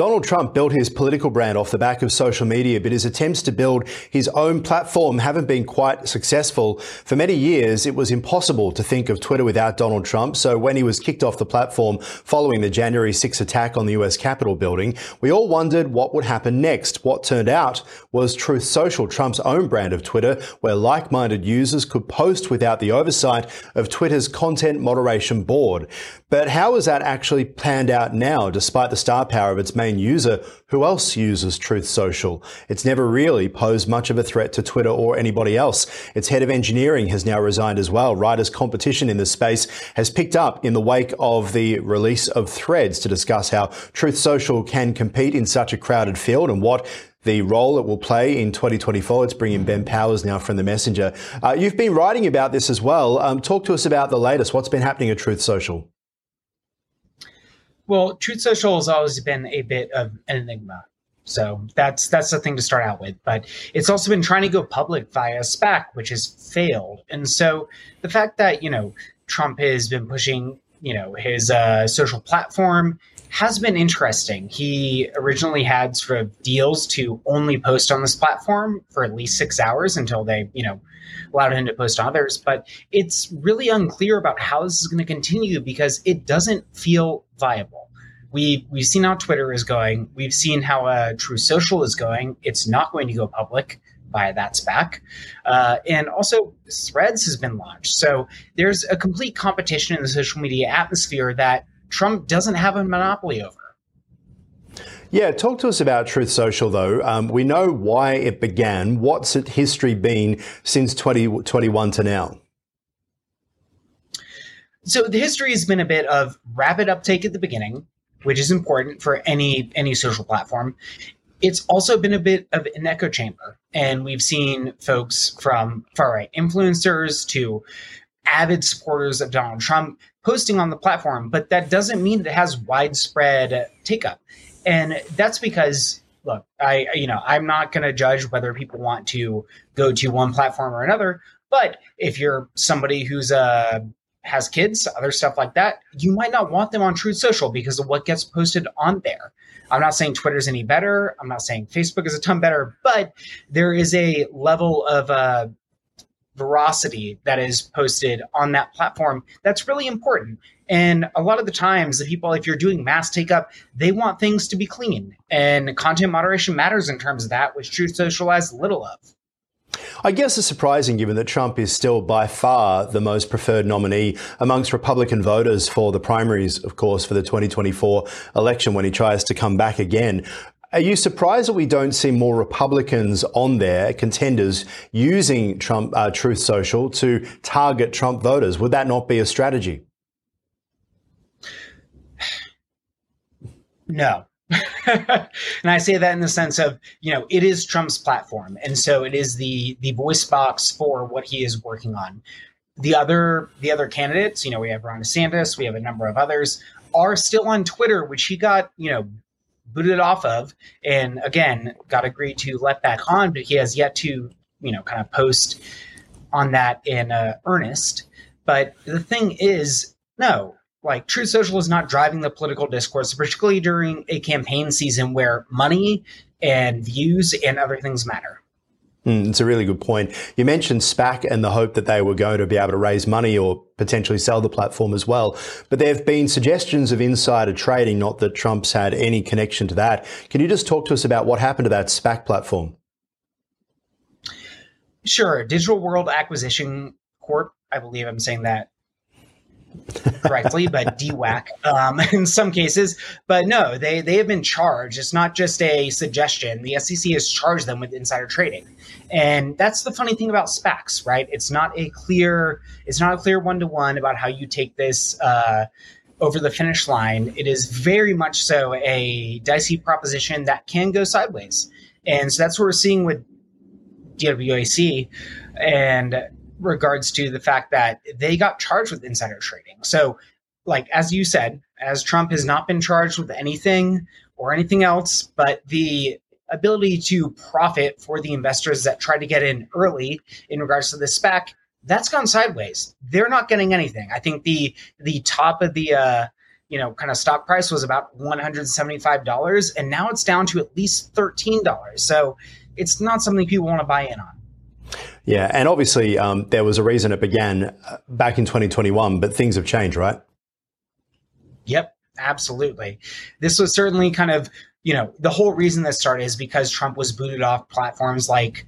Donald Trump built his political brand off the back of social media, but his attempts to build his own platform haven't been quite successful. For many years, it was impossible to think of Twitter without Donald Trump. So when he was kicked off the platform following the January 6 attack on the US Capitol building, we all wondered what would happen next. What turned out was Truth Social, Trump's own brand of Twitter, where like-minded users could post without the oversight of Twitter's content moderation board. But how has that actually panned out now, despite the star power of its main user, who else uses Truth Social? It's never really posed much of a threat to Twitter or anybody else. Its head of engineering has now resigned as well. Writers' competition in the space has picked up in the wake of the release of threads to discuss how Truth Social can compete in such a crowded field and what the role it will play in 2024. Let's bring in Ben Powers now from The Messenger. Uh, you've been writing about this as well. Um, talk to us about the latest. What's been happening at Truth Social? Well, Truth Social has always been a bit of an enigma. So that's that's the thing to start out with. But it's also been trying to go public via SPAC, which has failed. And so the fact that, you know, Trump has been pushing, you know, his uh, social platform has been interesting. He originally had sort of deals to only post on this platform for at least six hours until they, you know, allowed him to post on others. But it's really unclear about how this is going to continue because it doesn't feel viable. We we've seen how Twitter is going. We've seen how uh, Truth Social is going. It's not going to go public via that SPAC. Uh, and also, Threads has been launched. So there's a complete competition in the social media atmosphere that Trump doesn't have a monopoly over. Yeah, talk to us about Truth Social, though. Um, we know why it began. What's its history been since 2021 to now? So the history has been a bit of rapid uptake at the beginning, which is important for any any social platform. It's also been a bit of an echo chamber, and we've seen folks from far right influencers to avid supporters of Donald Trump posting on the platform, but that doesn't mean it has widespread take up. And that's because look, I you know, I'm not going to judge whether people want to go to one platform or another, but if you're somebody who's uh has kids, other stuff like that, you might not want them on Truth Social because of what gets posted on there. I'm not saying Twitter's any better. I'm not saying Facebook is a ton better, but there is a level of uh, veracity that is posted on that platform that's really important. And a lot of the times, the people, if you're doing mass take up, they want things to be clean. And content moderation matters in terms of that, which Truth Social has little of. I guess it's surprising given that Trump is still by far the most preferred nominee amongst Republican voters for the primaries, of course, for the 2024 election when he tries to come back again. Are you surprised that we don't see more Republicans on there, contenders, using Trump uh, Truth Social to target Trump voters? Would that not be a strategy? No. and I say that in the sense of, you know, it is Trump's platform. And so it is the the voice box for what he is working on. The other the other candidates, you know, we have Ron DeSantis, we have a number of others, are still on Twitter, which he got, you know, booted off of, and again got agreed to let back on, but he has yet to you know kind of post on that in uh, earnest. But the thing is, no, like Truth Social is not driving the political discourse, particularly during a campaign season where money and views and other things matter. Mm, it's a really good point. You mentioned SPAC and the hope that they were going to be able to raise money or potentially sell the platform as well. But there have been suggestions of insider trading, not that Trump's had any connection to that. Can you just talk to us about what happened to that SPAC platform? Sure. Digital World Acquisition Corp, I believe I'm saying that correctly, but DWAC um, in some cases. But no, they they have been charged. It's not just a suggestion. The SEC has charged them with insider trading, and that's the funny thing about SPACs, right? It's not a clear it's not a clear one to one about how you take this. Uh, over the finish line, it is very much so a dicey proposition that can go sideways. And so that's what we're seeing with DWAC. And regards to the fact that they got charged with insider trading. So, like as you said, as Trump has not been charged with anything or anything else, but the ability to profit for the investors that try to get in early in regards to the SPAC, that's gone sideways. They're not getting anything. I think the the top of the uh, you know, kind of stock price was about $175, and now it's down to at least $13. So it's not something people want to buy in on. Yeah, and obviously um, there was a reason it began uh, back in 2021, but things have changed, right? Yep, absolutely. This was certainly kind of, you know, the whole reason this started is because Trump was booted off platforms like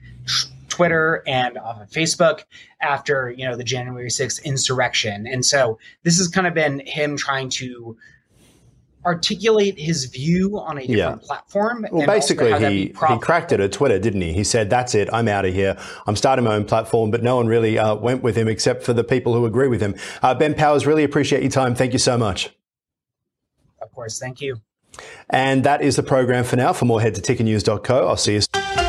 Twitter and off of Facebook after, you know, the January 6th insurrection. And so this has kind of been him trying to articulate his view on a different yeah. platform. Well, basically, he, he cracked it at Twitter, didn't he? He said, That's it, I'm out of here. I'm starting my own platform. But no one really uh, went with him except for the people who agree with him. Uh, ben Powers, really appreciate your time. Thank you so much. Of course. Thank you. And that is the program for now. For more, head to tickernews.co. I'll see you.